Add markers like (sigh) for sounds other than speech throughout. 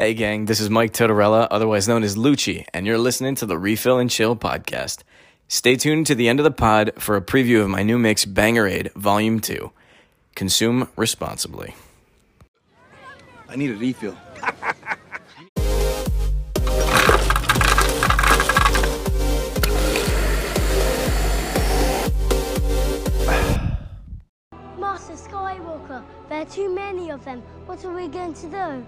Hey, gang, this is Mike Totarella, otherwise known as Lucci, and you're listening to the Refill and Chill podcast. Stay tuned to the end of the pod for a preview of my new mix, Bangerade Volume 2. Consume responsibly. I need a refill. Master Skywalker, there are too many of them. What are we going to do?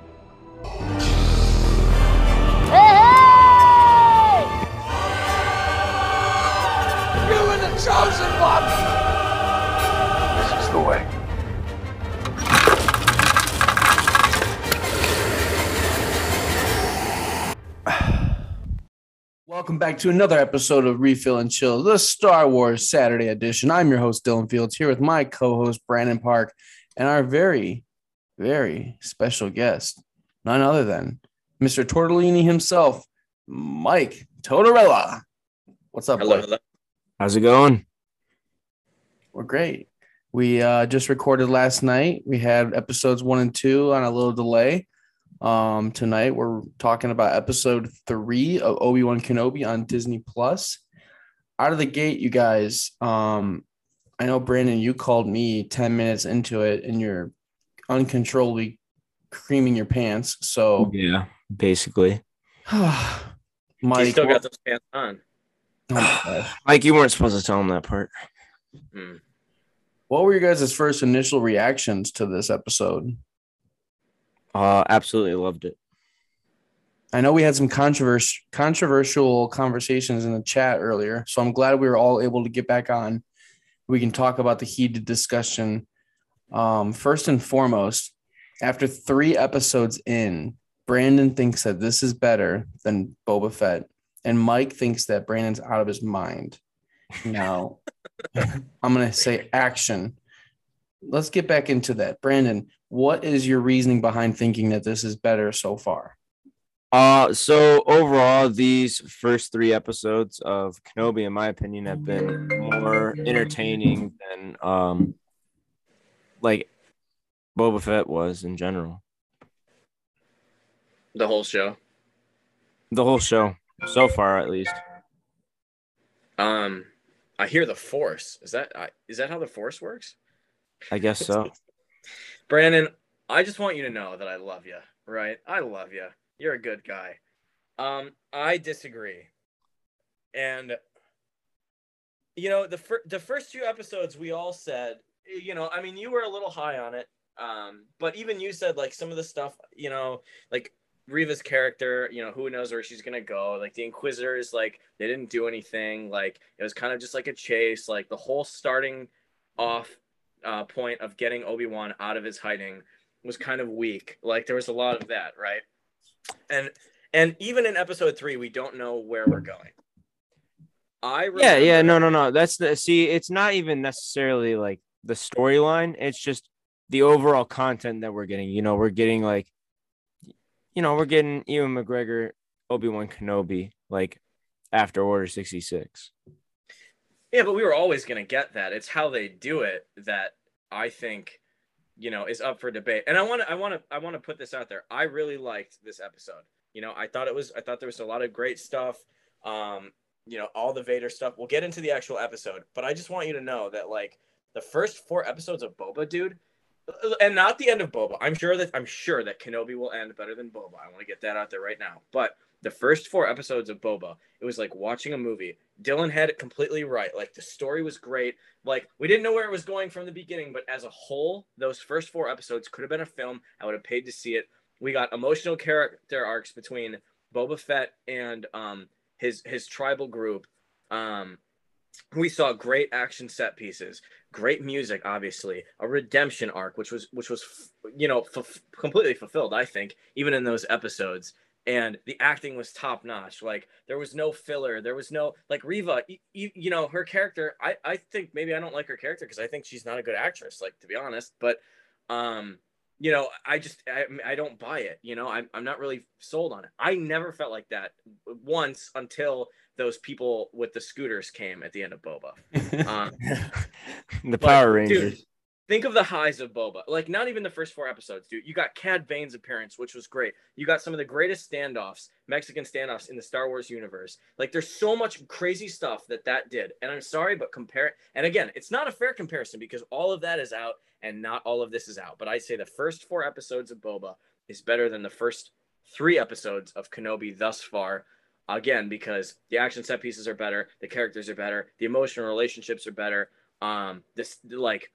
Chosen one! This is the way. Welcome back to another episode of Refill and Chill, the Star Wars Saturday edition. I'm your host, Dylan Fields, here with my co host, Brandon Park, and our very, very special guest, none other than Mr. Tortellini himself, Mike Totarella. What's up, Hello, boy? hello. How's it going? We're great. We uh, just recorded last night. We had episodes one and two on a little delay. Um, tonight we're talking about episode three of Obi Wan Kenobi on Disney Plus. Out of the gate, you guys. Um, I know Brandon, you called me ten minutes into it, and you're uncontrollably creaming your pants. So, Yeah, basically. (sighs) Mike, you still got those pants on. oh. (sighs) Mike, you weren't supposed to tell him that part. Hmm. what were your guys' first initial reactions to this episode? Uh, absolutely loved it. I know we had some controversial controversial conversations in the chat earlier, so I'm glad we were all able to get back on. We can talk about the heated discussion. Um, first and foremost, after three episodes in, Brandon thinks that this is better than Boba Fett, and Mike thinks that Brandon's out of his mind. Now, (laughs) I'm gonna say action. Let's get back into that. Brandon, what is your reasoning behind thinking that this is better so far? Uh, so overall, these first three episodes of Kenobi, in my opinion, have been more entertaining than um, like Boba Fett was in general. The whole show. The whole show, so far at least. Um, I hear the Force. Is that I is that how the Force works? I guess so. (laughs) Brandon, I just want you to know that I love you. Right? I love you. You're a good guy. Um, I disagree. And you know, the fir- the first two episodes we all said, you know, I mean, you were a little high on it. Um, but even you said like some of the stuff, you know, like Reva's character, you know, who knows where she's gonna go. Like the Inquisitors, like they didn't do anything. Like it was kind of just like a chase. Like the whole starting off uh, point of getting Obi Wan out of his hiding was kind of weak. Like there was a lot of that, right? And and even in episode three, we don't know where we're going. I Yeah, yeah, no, no, no. That's the see. It's not even necessarily like the storyline. It's just the overall content that we're getting. You know, we're getting like, you know, we're getting Ewan McGregor, Obi Wan Kenobi, like after Order sixty six. Yeah, but we were always going to get that. It's how they do it that I think, you know, is up for debate. And I want to, I want to, I want to put this out there. I really liked this episode. You know, I thought it was, I thought there was a lot of great stuff. Um, you know, all the Vader stuff. We'll get into the actual episode, but I just want you to know that like the first four episodes of Boba, dude, and not the end of Boba. I'm sure that I'm sure that Kenobi will end better than Boba. I want to get that out there right now. But the first four episodes of Boba, it was like watching a movie. Dylan had it completely right. Like the story was great. Like we didn't know where it was going from the beginning, but as a whole, those first four episodes could have been a film. I would have paid to see it. We got emotional character arcs between Boba Fett and um his his tribal group. Um we saw great action set pieces, great music, obviously, a redemption arc, which was which was you know f- completely fulfilled. I think even in those episodes, and the acting was top notch. Like there was no filler, there was no like Reva. You, you know her character. I I think maybe I don't like her character because I think she's not a good actress. Like to be honest, but um you know, I just I, I don't buy it. You know, I'm I'm not really sold on it. I never felt like that once until those people with the scooters came at the end of Boba. (laughs) Um, the but, Power dude, Rangers. think of the highs of Boba. Like not even the first four episodes, dude. You got Cad Bane's appearance, which was great. You got some of the greatest standoffs, Mexican standoffs in the Star Wars universe. Like there's so much crazy stuff that that did. And I'm sorry, but compare it. And again, it's not a fair comparison because all of that is out and not all of this is out. But I'd say the first four episodes of Boba is better than the first three episodes of Kenobi thus far. Again, because the action set pieces are better, the characters are better, the emotional relationships are better. Um, this like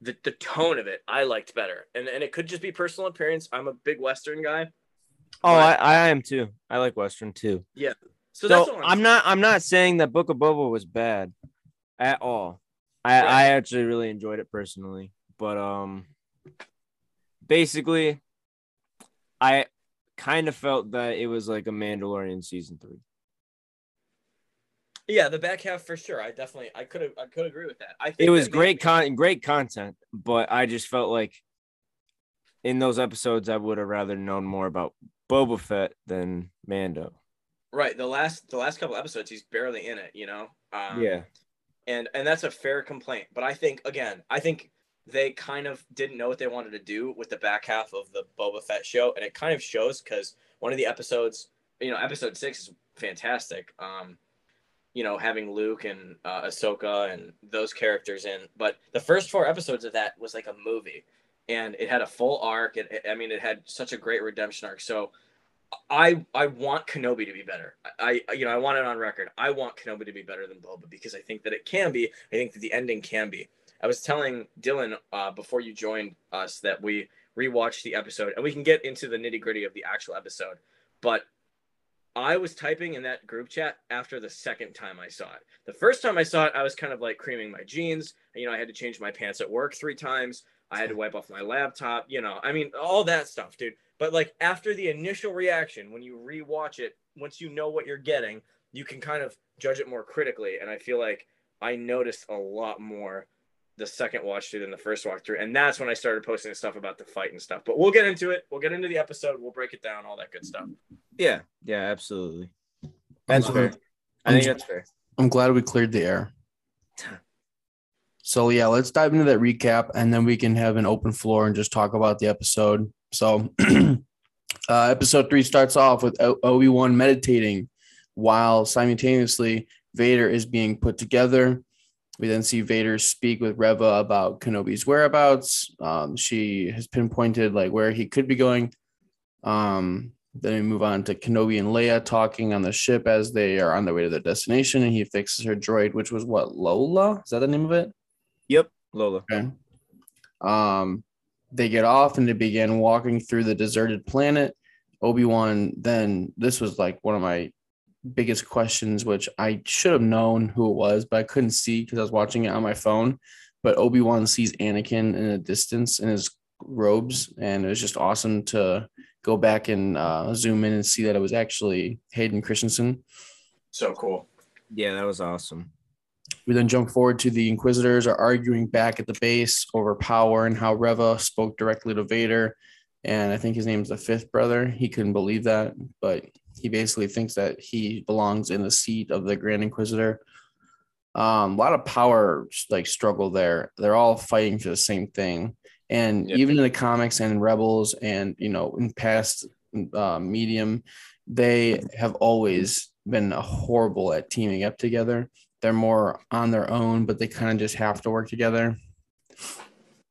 the, the tone of it I liked better. And and it could just be personal appearance. I'm a big Western guy. Oh, I, I am too. I like Western too. So, So, that's all I'm not I'm not saying that Book of Boba was bad at all. I, Right. I actually really enjoyed it personally. But um basically I kind of felt that it was like a Mandalorian season three. Yeah, the back half for sure. I definitely I could I could agree with that. I think It was great con great content, but I just felt like in those episodes I would have rather known more about Boba Fett than Mando. Right. The last the last couple episodes he's barely in it, you know? Um, yeah. and and that's a fair complaint but i think again i think they kind of didn't know what they wanted to do with the back half of the boba fett show and it kind of shows because one of the episodes you know episode six is fantastic um you know having luke and uh, ahsoka and those characters in but the first four episodes of that was like a movie and it had a full arc it, i mean it had such a great redemption arc so I I want Kenobi to be better. I, I you know I want it on record. I want Kenobi to be better than Boba because I think that it can be. I think that the ending can be. I was telling Dylan uh, before you joined us that we rewatched the episode and we can get into the nitty gritty of the actual episode. But I was typing in that group chat after the second time I saw it. The first time I saw it, I was kind of like creaming my jeans. You know, I had to change my pants at work three times. I had to wipe off my laptop. You know, I mean, all that stuff, dude. But like after the initial reaction, when you rewatch it, once you know what you're getting, you can kind of judge it more critically. And I feel like I noticed a lot more the second watch through than the first walk through. And that's when I started posting stuff about the fight and stuff. But we'll get into it. We'll get into the episode. We'll break it down, all that good stuff. Yeah. Yeah, absolutely. I'm That's glad- fair. I think that's fair. I'm glad we cleared the air. So yeah, let's dive into that recap, and then we can have an open floor and just talk about the episode. So, (clears throat) uh, episode three starts off with Obi Wan meditating, while simultaneously Vader is being put together. We then see Vader speak with Reva about Kenobi's whereabouts. Um, she has pinpointed like where he could be going. Um, then we move on to Kenobi and Leia talking on the ship as they are on their way to their destination, and he fixes her droid, which was what Lola? Is that the name of it? Yep. Lola. Okay. Um, they get off and they begin walking through the deserted planet. Obi Wan then this was like one of my biggest questions, which I should have known who it was, but I couldn't see because I was watching it on my phone. But Obi Wan sees Anakin in a distance in his robes, and it was just awesome to go back and uh, zoom in and see that it was actually Hayden Christensen. So cool. Yeah, that was awesome. We then jump forward to the Inquisitors are arguing back at the base over power and how Reva spoke directly to Vader. And I think his name's the fifth brother. He couldn't believe that, but he basically thinks that he belongs in the seat of the Grand Inquisitor. Um, a lot of power like struggle there. They're all fighting for the same thing. And Yep. even in the comics and Rebels and you know in past uh, medium, they have always been horrible at teaming up together they're more on their own, but they kind of just have to work together.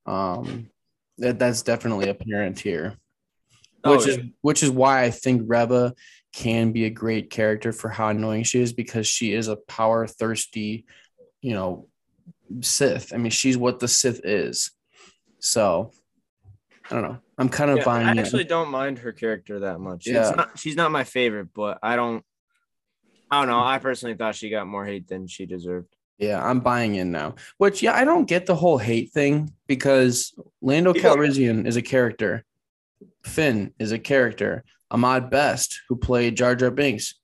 Um, that that's definitely apparent here, Oh, which is which is why I think Reva can be a great character for how annoying she is because she is a power thirsty, you know, Sith. I mean, she's what the Sith is. So I don't know. I'm kind of Yeah, buying I actually don't mind her character that much. Yeah. It's not, she's not my favorite, but I don't. I don't know. I personally thought she got more hate than she deserved. Yeah, I'm buying in now. Which, yeah, I don't get the whole hate thing because Lando Calrissian is a character. Finn is a character. Ahmed Best, who played Jar Jar Binks.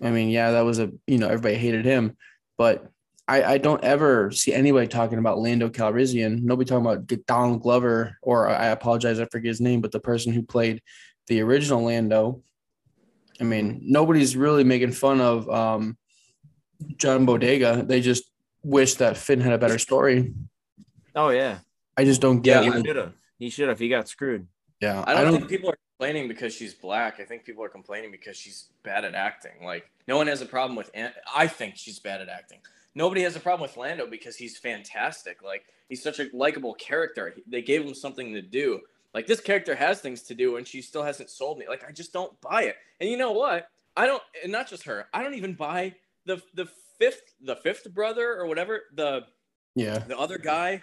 I mean, yeah, that was a you know everybody hated him, but I, I don't ever see anybody talking about Lando Calrissian. Nobody talking about Donald Glover, or I apologize, I forget his name, but the person who played the original Lando. I mean, nobody's really making fun of um, John Boyega. They just wish that Finn had a better story. Oh yeah, I just don't get. Yeah, He should have. He should have. He got screwed. yeah, I don't, think people are complaining because she's black. I think people are complaining because she's bad at acting. Like no one has a problem with. An- I think she's bad at acting. Nobody has a problem with Lando because he's fantastic. Like he's such a likable character. They gave him something to do. Like this character has things to do, and she still hasn't sold me. Like I just don't buy it. And you know what? I don't. And not just her. I don't even buy the the fifth the fifth brother or whatever the Yeah, the other guy,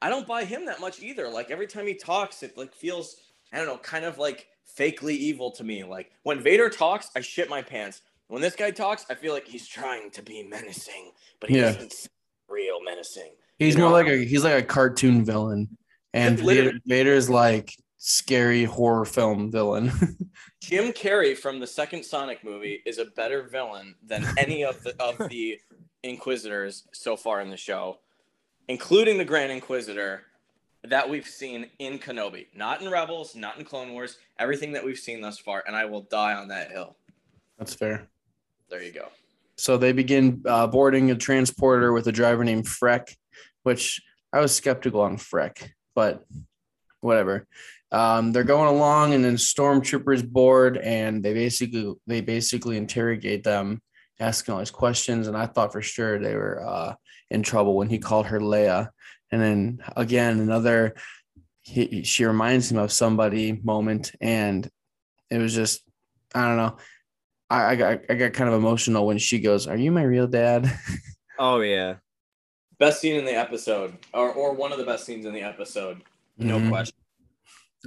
I don't buy him that much either. Like every time he talks, it like feels I don't know, kind of like fakely evil to me. Like when Vader talks, I shit my pants. When this guy talks, I feel like he's trying to be menacing, but he Yeah. doesn't real menacing. he's You more know? like a he's like a cartoon villain, and. Vader, Vader's like scary horror film villain. (laughs) Jim Carrey from the second Sonic movie is a better villain than any of the of the (laughs) Inquisitors so far in the show, including the Grand Inquisitor that we've seen in Kenobi. Not in Rebels, not in Clone Wars, everything that we've seen thus far, and I will die on that hill. That's fair. There you go. So they begin uh, boarding a transporter with a driver named Freck, which I was skeptical on Freck, but whatever. Um, they're going along, and then stormtroopers board, and they basically they basically interrogate them, asking all these questions. And I thought for sure they were uh, in trouble when he called her Leia. And then again, another he, she reminds him of somebody moment, and it was just I don't know. I, I got I got kind of emotional when she goes, "Are you my real dad?" (laughs) Oh yeah. Best scene in the episode, or, or one of the best scenes in the episode, no Mhm. question.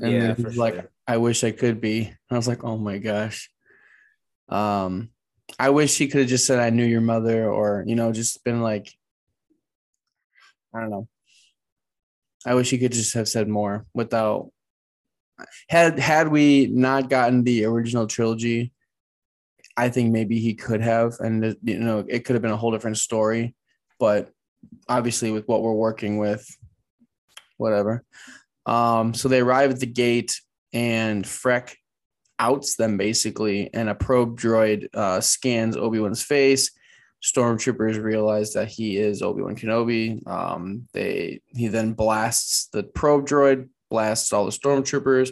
And Yeah, for like, sure. "I wish I could be." I was like, "Oh my gosh." Um, I wish he could have just said, "I knew your mother," or you know, just been like, I don't know. I wish he could just have said more without. Had had we not gotten the original trilogy, I think maybe he could have, and you know, it could have been a whole different story. But obviously, with what we're working with, whatever. Um, so they arrive at the gate, and Freck outs them basically, and a probe droid uh, scans Obi Wan's face. Stormtroopers realize that he is Obi Wan Kenobi. Um, they he then blasts the probe droid, blasts all the stormtroopers,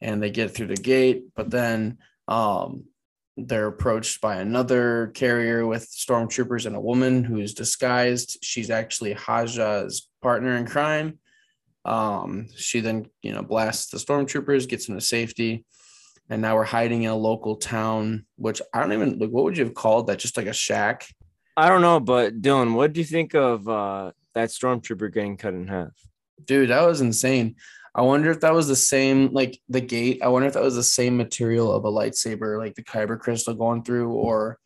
and they get through the gate. But then um, they're approached by another carrier with stormtroopers and a woman who's disguised. She's actually Haja's partner in crime. Um, she then, you know, blasts the stormtroopers, gets them to safety, and now we're hiding in a local town, which I don't even like. What would you have called that? Just like a shack? I don't know, but Dylan, what do you think of uh, that stormtrooper getting cut in half? Dude, that was insane. I wonder if that was the same, like the gate. I wonder if that was the same material of a lightsaber, like the kyber crystal going through, or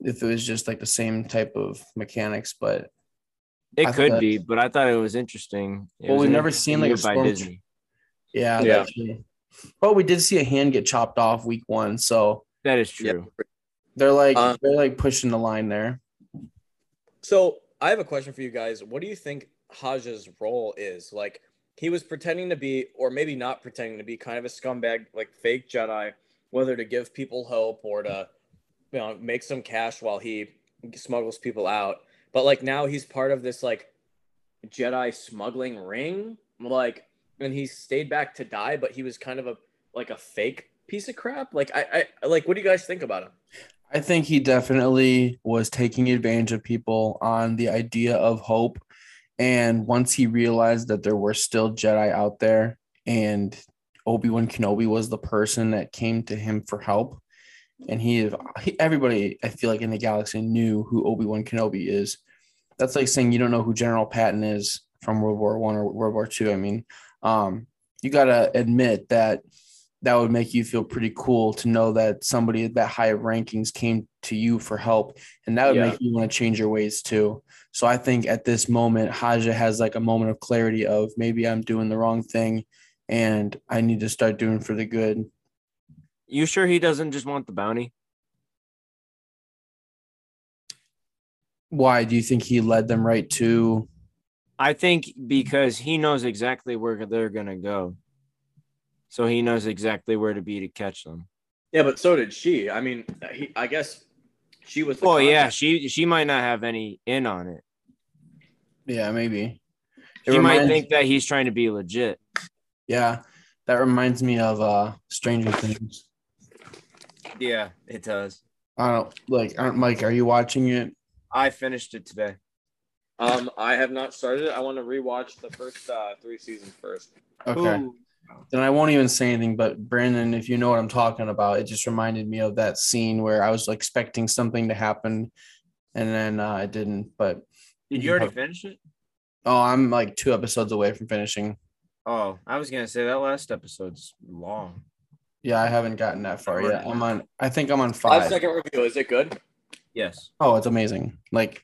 if it was just like the same type of mechanics. But It I could be, but I thought it was interesting. It Well, was we've never seen, like, a move by storm- Disney. yeah, Yeah. But we did see a hand get chopped off week one, so That is Yeah. true. they're like Um, they're like pushing the line there. So I have a question for you guys. What do you think Haja's role is? Like he was pretending to be, or maybe not pretending to be, kind of a scumbag, like fake Jedi, whether to give people hope or to, you know, make some cash while he smuggles people out. But like now he's part of this like Jedi smuggling ring, like, and he stayed back to die, but he was kind of a like a fake piece of crap. Like I, I like, what do you guys think about him? I think he definitely was taking advantage of people on the idea of hope. And once he realized that there were still Jedi out there and Obi-Wan Kenobi was the person that came to him for help. And he, everybody I feel like in the galaxy knew who Obi-Wan Kenobi is. That's like saying you don't know who General Patton is from World War One or World War Two. I. mean, um, you gotta admit that that would make you feel pretty cool to know that somebody that high of rankings came to you for help and that would Yeah. make you want to change your ways too so i think at this moment haja has like a moment of clarity of maybe i'm doing the wrong thing and i need to start doing for the good You sure he doesn't just want the bounty? why do you think he led them right to I think because he knows exactly where they're gonna go. So he knows exactly where to be to catch them. Yeah, but so did she. I mean, he, I guess she was. The Well, yeah, she she might not have any in on it. yeah maybe It he might think that he's trying to be legit. Yeah, that reminds me of uh Stranger Things. Yeah, it does. I don't like. I don't, Mike, are you watching it? I finished it today. Um, I have not started it. I want to rewatch the first uh, three seasons first. Okay. Ooh. Then I won't even say anything. But Brandon, if you know what I'm talking about, it just reminded me of that scene where I was expecting something to happen, and then uh, it didn't. But Did you already finish it? oh, I'm like two episodes away from finishing. Oh, I was gonna say that last episode's long. Yeah, I haven't gotten that far yet. I'm on. I think I'm on Five five. second review. Is it good? Yes. Oh, it's amazing. Like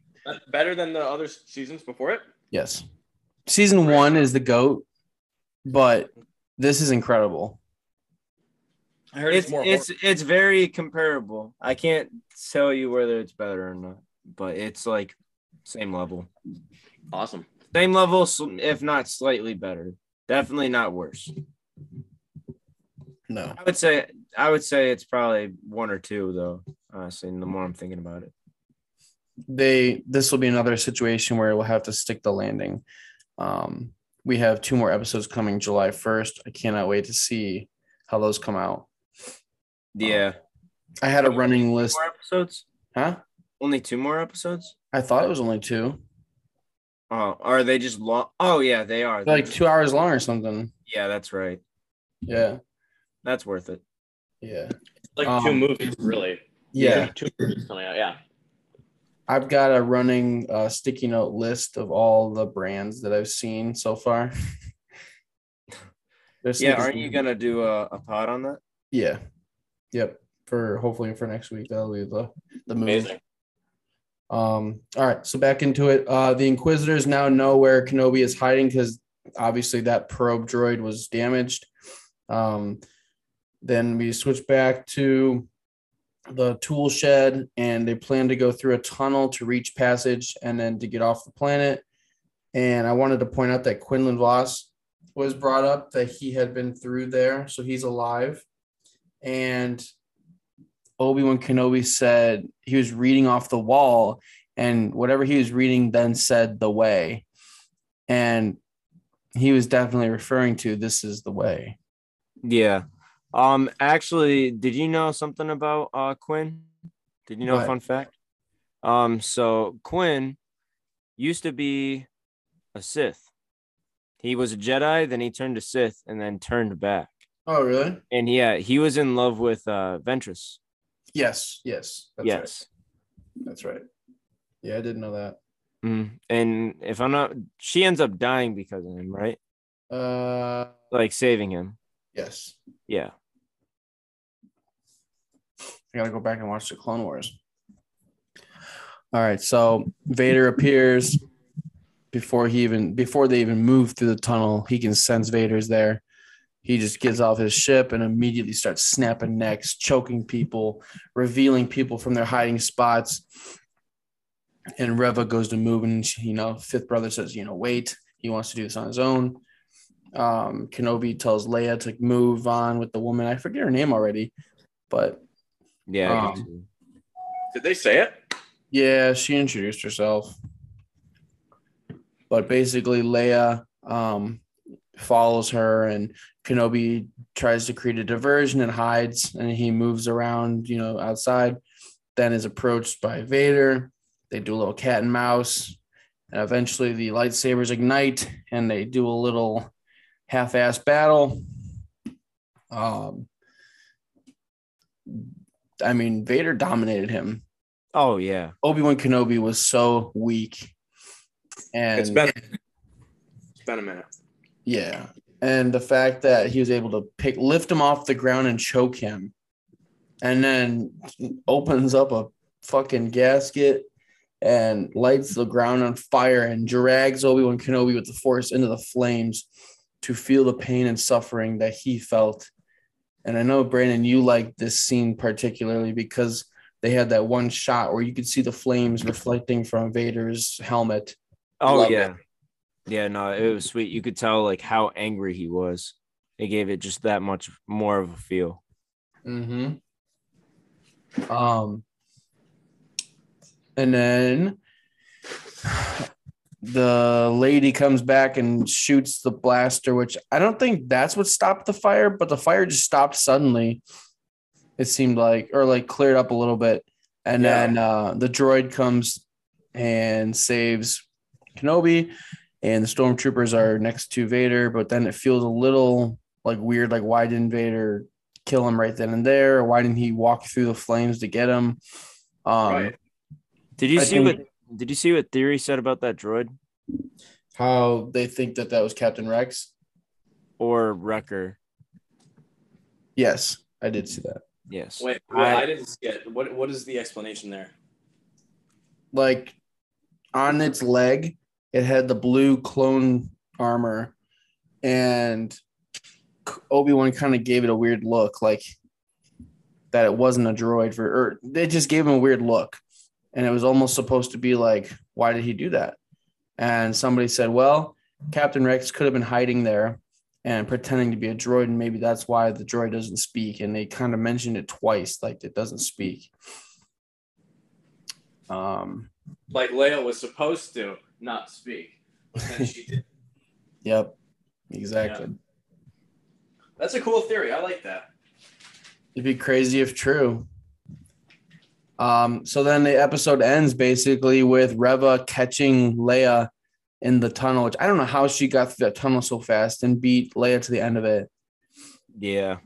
Better than the other seasons before it? yes, season one is the goat, but this is incredible. I heard It's it's it's very comparable. I can't tell you whether it's better or not, but it's like same level. awesome. Same level, if not slightly better. Definitely not worse. No. I would say I would say it's probably one or two though. Honestly, the more I'm thinking about it. they this will be another situation where we'll have to stick the landing. Um, we have two more episodes coming July 1st. I cannot wait to see how those come out. Yeah. I had a running list. More episodes? Huh? Only two more episodes? I thought it was only two, Oh, are they just long? Oh yeah, they are. They're like two hours long or something. Yeah, that's right. Yeah. That's worth it. Yeah. Like Um, two movies, really. Yeah. Two movies coming out. Yeah. I've got a running uh, sticky note list of all the brands that I've seen so far. (laughs) Yeah, aren't you gonna do a, a pod on that? Yeah. Yep. For hopefully for next week. That'll be the the move. Amazing. Um, all right, so back into it. Uh, the Inquisitors now know where Kenobi is hiding because obviously that probe droid was damaged. Um, then we switch back to the tool shed, and they plan to go through a tunnel to reach passage and then to get off the planet. And I wanted to point out that Quinlan Vos was brought up that he had been through there, so he's alive. And Obi Wan Kenobi said he was reading off the wall, and whatever he was reading then said the way. And he was definitely referring to this is the way. Yeah. Um actually, did you know something about uh Quinn? Did you know a fun fact? Um so Quinn used to be a Sith. He was a Jedi, then he turned to Sith and then turned back. Oh, really? And yeah, he was in love with uh Ventress. Yes, yes. That's yes. right. That's right. Yeah, I didn't know that. Mhm. And if I'm not she ends up dying because of him, right? Uh, Like saving him. yes. Yeah. I gotta go back and watch the Clone Wars. All right, so Vader appears before he even before they even move through the tunnel. He can sense Vader's there. He just gets off his ship and immediately starts snapping necks, choking people, revealing people from their hiding spots. And Reva goes to move, and you know, Fifth Brother says, you know, wait. He wants to do this on his own. Um, Kenobi tells Leia to move on with the woman. I forget her name already, but Yeah. Um. Did they say it? Yeah, she introduced herself. But basically, Leia um, follows her, and Kenobi tries to create a diversion and hides, and he moves around, you know, outside. Then is approached by Vader. They do a little cat and mouse, and eventually the lightsabers ignite, and they do a little half-ass battle. Um, I mean, Vader dominated him. Oh yeah. Obi Wan Kenobi was so weak, and It's been it's been a minute. yeah, and the fact that he was able to pick lift him off the ground and choke him, and then opens up a fucking gasket and lights the ground on fire and drags Obi Wan Kenobi with the Force into the flames to feel the pain and suffering that he felt. And I know Brandon, you like this scene particularly because they had that one shot where you could see the flames reflecting from Vader's helmet. Oh Loved yeah. Yeah, no, it was sweet. You could tell like how angry he was. It gave it just that much more of a feel. Mm-hmm. Um, and then the lady comes back and shoots the blaster, which I don't think that's what stopped the fire, but the fire just stopped suddenly. It seemed like, or like cleared up a little bit. And Yeah. then uh, the droid comes and saves Kenobi, and the stormtroopers are next to Vader. But then it feels a little like weird. Like, why didn't Vader kill him right then and there? Why didn't he walk through the flames to get him? Um, Right. Did you I see think- what? Did you see what Theory said about that droid How they think that that was Captain Rex? or Wrecker? Yes, I did see that. Yes. Wait, wait, I- I, didn't see it. What what is the explanation there? Like on its leg, it had the blue clone armor, and Obi Wan kind of gave it a weird look, like that it wasn't a droid for, or they just gave him a weird look, and it was almost supposed to be like, why did he do that? And somebody said, well, Captain Rex could have been hiding there and pretending to be a droid, and maybe that's why the droid doesn't speak. And they kind of mentioned it twice, like it doesn't speak. Um. Like Leia was supposed to not speak, and she did. (laughs) Yep. Exactly. That's a cool theory. I like that. It'd be crazy if true. Um, so then the episode ends basically with Reva catching Leia in the tunnel, which I don't know how she got through that tunnel so fast and beat Leia to the end of it. Yeah.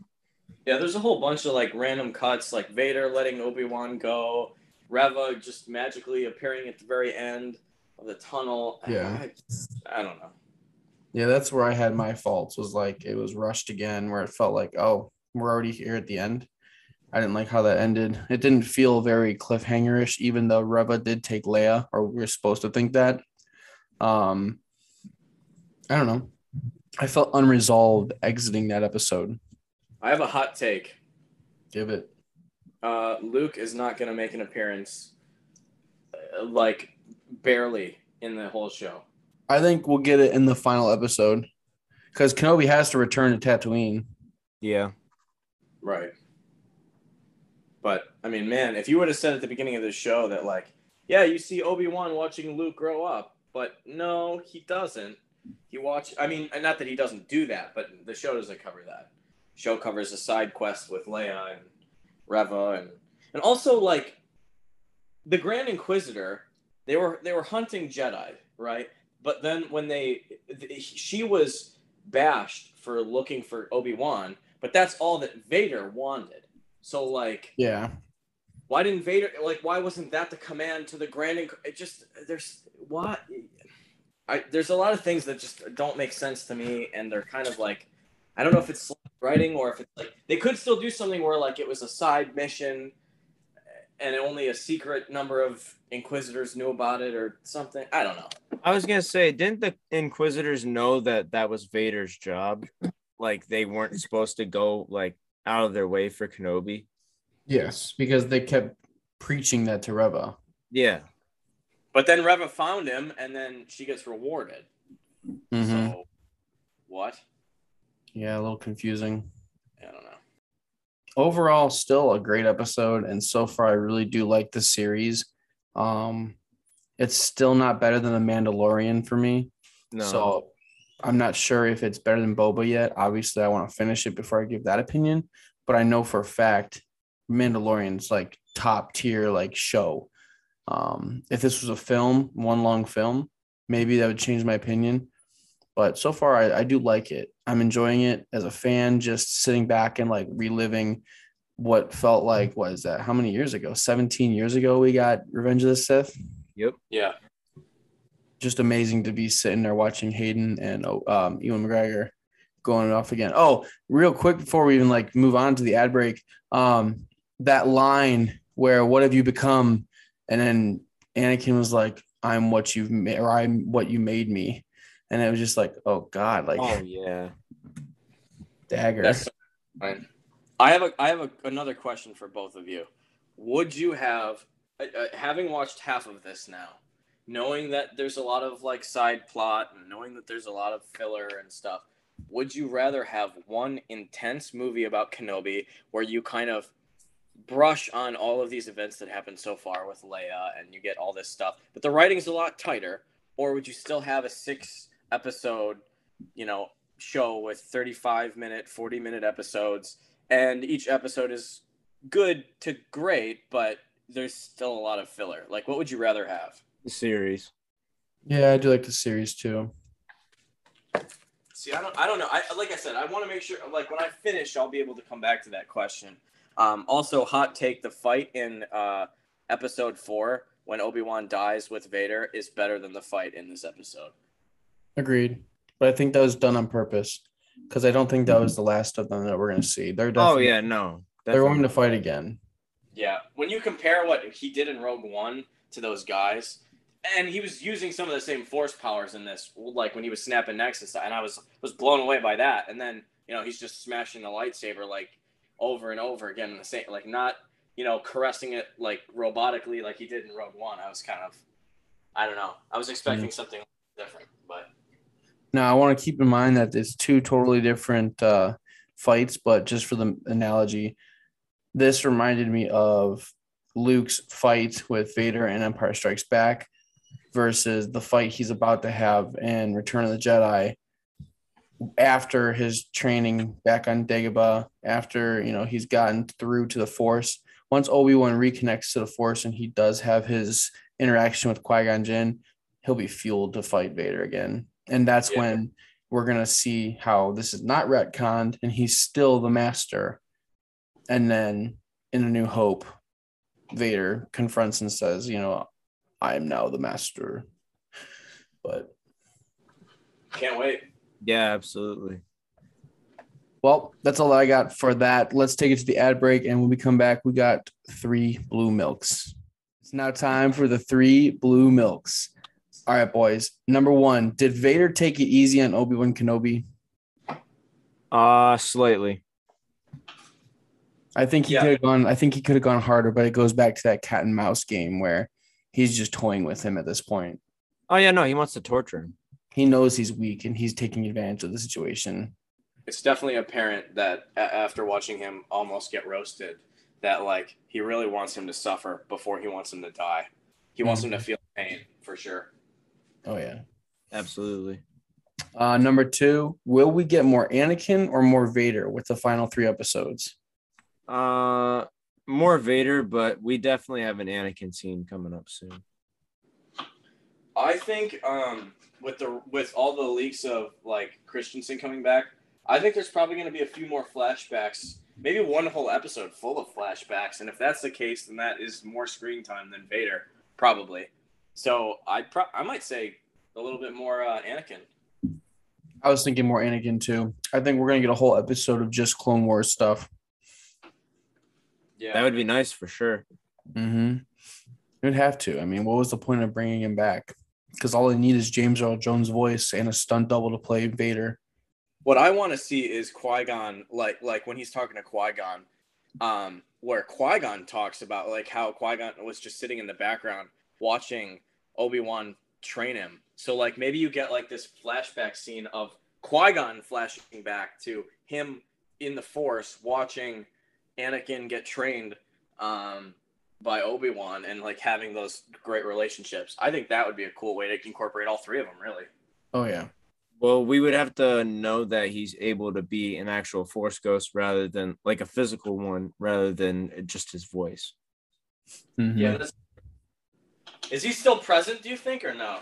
Yeah, there's a whole bunch of like random cuts, like Vader letting Obi Wan go, Reva just magically appearing at the very end of the tunnel. Yeah. I, just- I don't know. Yeah, that's where I had my faults. Was like it was rushed again, where it felt like, oh, we're already here at the end. I didn't like how that ended. It didn't feel very cliffhangerish, even though Reva did take Leia, or we are supposed to think that. Um, I don't know. I felt unresolved exiting that episode. I have a hot take. Give it. Uh, Luke is not going to make an appearance, uh, like barely in the whole show. I think we'll get it in the final episode because Kenobi has to return to Tatooine. Yeah. Right. But I mean, man, if you would have said at the beginning of the show that like, yeah, you see Obi Wan watching Luke grow up, but no, he doesn't. He watch. I mean, not that he doesn't do that, but the show doesn't cover that. Show covers a side quest with Leia and Reva, and and also like the Grand Inquisitor. They were they were hunting Jedi, right? But then when they she was bashed for looking for Obi Wan, but that's all that Vader wanted. So like, Yeah. why didn't Vader like? Why wasn't that the command to the Grand? Inc- it just there's what. I, there's a lot of things that just don't make sense to me, and they're kind of like, I don't know if it's writing or if it's like they could still do something where like it was a side mission, and only a secret number of Inquisitors knew about it or something. I don't know. I was gonna say, didn't the Inquisitors know that that was Vader's job? Like they weren't supposed to go like out of their way for Kenobi. Yes, because they kept preaching that to Reva. Yeah. But then Reva found him, and then she gets rewarded. Mhm. So, what? Yeah, a little confusing. I don't know. Overall, still a great episode, and so far I really do like the series. Um, it's still not better than the Mandalorian for me. No. So I'm not sure if it's better than Boba yet. Obviously, I want to finish it before I give that opinion. But I know for a fact Mandalorian's like top tier like show. Um, if this was a film, one long film, maybe that would change my opinion. But so far, I, I do like it. I'm enjoying it as a fan, just sitting back and like reliving what felt like, what is that? How many years ago? 17 years ago, we got Revenge of the Sith Yep. Yeah. Just amazing to be sitting there watching Hayden and um, Ewan McGregor going off again. Oh, real quick before we even like move on to the ad break, um, that line where "What have you become?" and then Anakin was like, "I'm what you've made, or I'm what you made me," and it was just like, "Oh God!" Like oh yeah. dagger. That's fine. I have a I have a, another question for both of you. Would you have, uh, uh, having watched half of this now, knowing that there's a lot of like side plot and knowing that there's a lot of filler and stuff, would you rather have one intense movie about Kenobi where you kind of brush on all of these events that happened so far with Leia and you get all this stuff, but the writing's a lot tighter, or would you still have a six episode, you know, show with 35 minute, 40 minute episodes and each episode is good to great, but there's still a lot of filler. Like what would you rather have? The series. Yeah, I do like the series too. See, I don't, I don't know. I like I said, I want to make sure. Like when I finish, I'll be able to come back to that question. Um, also, hot take: the fight in uh, episode four when Obi Wan dies with Vader is better than the fight in this episode. Agreed. But I think that was done on purpose because I don't think that was the last of them that we're going to see. They're Oh yeah, no. they're going to fight again. Yeah, when you compare what he did in Rogue One to those guys, and he was using some of the same force powers in this, like when he was snapping necks and I was was blown away by that. And then you know he's just smashing the lightsaber like over and over again in the same, like not you know caressing it like robotically like he did in Rogue One. I was kind of, I don't know, I was expecting something different, but Now I want to keep in mind that it's two totally different uh, fights, but just for the analogy, this reminded me of Luke's fight with Vader in Empire Strikes Back versus the fight he's about to have in Return of the Jedi after his training back on Dagobah, after you know he's gotten through to the Force. Once Obi Wan reconnects to the Force and he does have his interaction with Qui Gon Jinn, he'll be fueled to fight Vader again, and that's Yeah. when we're gonna see how this is not retconned and he's still the master. And then in A New Hope, Vader confronts and says, "You know, I am now the master." But can't wait. Yeah, absolutely. Well, that's all I got for that. Let's take it to the ad break. And when we come back, we got three blue milks. It's now time for the three blue milks. All right, boys. Number one, did Vader take it easy on Obi Wan Kenobi? Uh slightly. I think he Yeah. could have gone. I think he could have gone harder, but it goes back to that cat and mouse game where he's just toying with him at this point. Oh yeah, no, he wants to torture him. He knows he's weak and he's taking advantage of the situation. it's definitely apparent that after watching him almost get roasted, that like he really wants him to suffer before he wants him to die. He wants him to feel pain for sure. Oh yeah. Absolutely. Uh, number two, will we get more Anakin or more Vader with the final three episodes? Uh more Vader, but we definitely have an Anakin scene coming up soon. I think um, with the with all the leaks of like Christensen coming back, I think there's probably going to be a few more flashbacks. Maybe one whole episode full of flashbacks, and if that's the case, then that is more screen time than Vader, probably. So I pro- I might say a little bit more uh, Anakin. I was thinking more Anakin too. I think we're gonna get a whole episode of just Clone Wars stuff. Yeah, That would be nice for sure. Mm-hmm. You'd have to. I mean, what was the point of bringing him back? Because all they need is James Earl Jones' voice and a stunt double to play Vader. what I want to see is Qui Gon, like like when he's talking to Qui Gon, um, where Qui Gon talks about like how Qui Gon was just sitting in the background watching Obi Wan train him. So like maybe you get like this flashback scene of Qui Gon flashing back to him in the Force watching Anakin get trained um, by Obi Wan and like having those great relationships. I think that would be a cool way to incorporate all three of them. Really. Oh yeah. Well, we would have to know that he's able to be an actual force ghost rather than like a physical one rather than just his voice. Mhm. Yeah. That's... Is he still present? Do you think or no?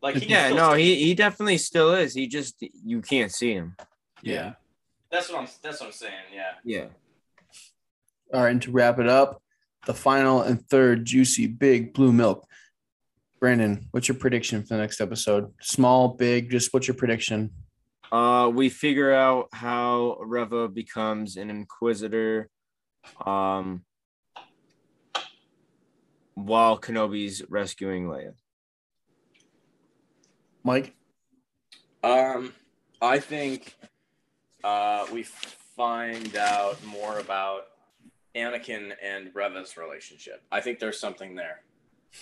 Like he Yeah, still- no, he he definitely still is. He just you can't see him. Yeah. That's what I'm. That's what I'm saying. Yeah. Yeah. All right, and to wrap it up, the final and third juicy big blue milk. Brandon, what's your prediction for the next episode? Small, big, just what's your prediction? Uh, we figure out how Reva becomes an inquisitor, um, while Kenobi's rescuing Leia. Mike? Um, I think uh, we find out more about Anakin and Reva's relationship. I think there's something there.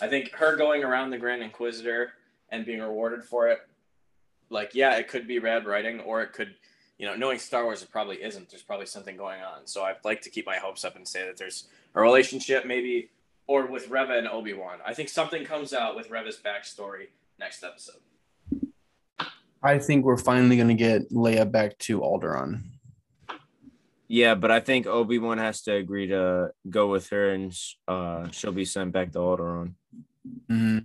I think her going around the Grand Inquisitor and being rewarded for it, like, yeah, it could be rad writing, or it could, you know, knowing Star Wars, it probably isn't. There's probably something going on. So I'd like to keep my hopes up and say that there's a relationship, maybe or with Reva and Obi Wan. I think something comes out with Reva's backstory next episode. I think we're finally gonna get Leia back to Alderaan. Yeah, but I think Obi Wan has to agree to go with her, and uh, she'll be sent back to Alderaan. Mm-hmm.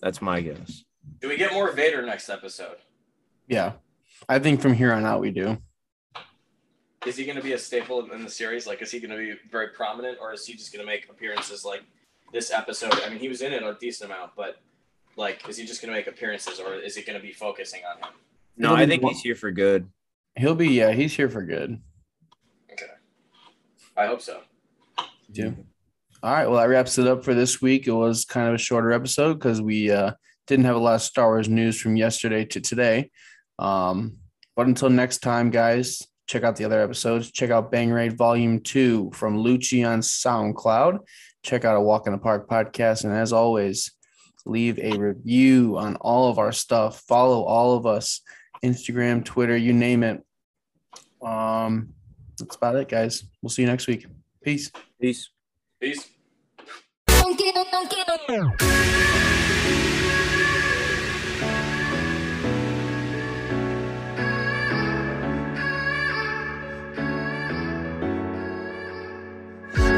That's my guess. Do we get more Vader next episode? Yeah, I think from here on out we do. Is he going to be a staple in the series? Like, is he going to be very prominent, or is he just going to make appearances like this episode? I mean, he was in it a decent amount, but like, is he just going to make appearances, or is he going to be focusing on him? No, I think he's here for good. He'll be yeah, he's here for good. Okay, I hope so. too. All right. Well, that wraps it up for this week. It was kind of a shorter episode because we uh, didn't have a lot of Star Wars news from yesterday to today. Um, but until next time, guys, check out the other episodes. Check out Bang Raid Volume 2 from Lucci on SoundCloud. Check out a Walk in the Park podcast. And as always, leave a review on all of our stuff. Follow all of us Instagram, Twitter, you name it. Um, that's about it, guys. We'll see you next week. Peace. Peace. Peace.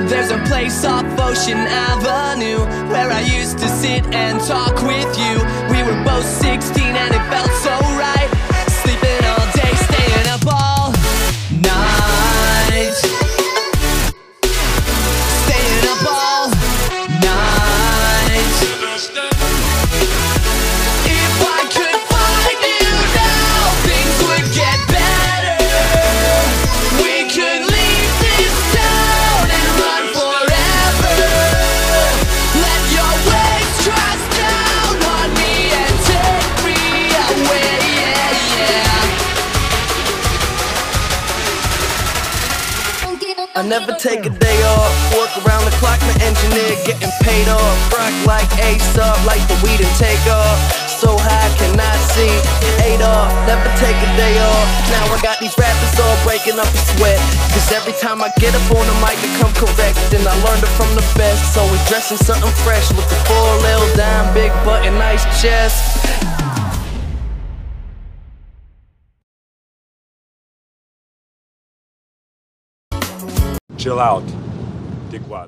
There's a place off Ocean Avenue where I used to sit and talk with you. We were both 16 and it felt so right. Never take a day off. Work around the clock, my engineer getting paid off. Rock like up, like the weed and take off. So high, cannot see. Off, never take a day off. Now I got these rappers all breaking up a sweat. Cause every time I get up on the mic, I come correct. And I learned it from the best. So we dressing something fresh with the full little dime, big butt, and nice chest. Chill out, dickwad.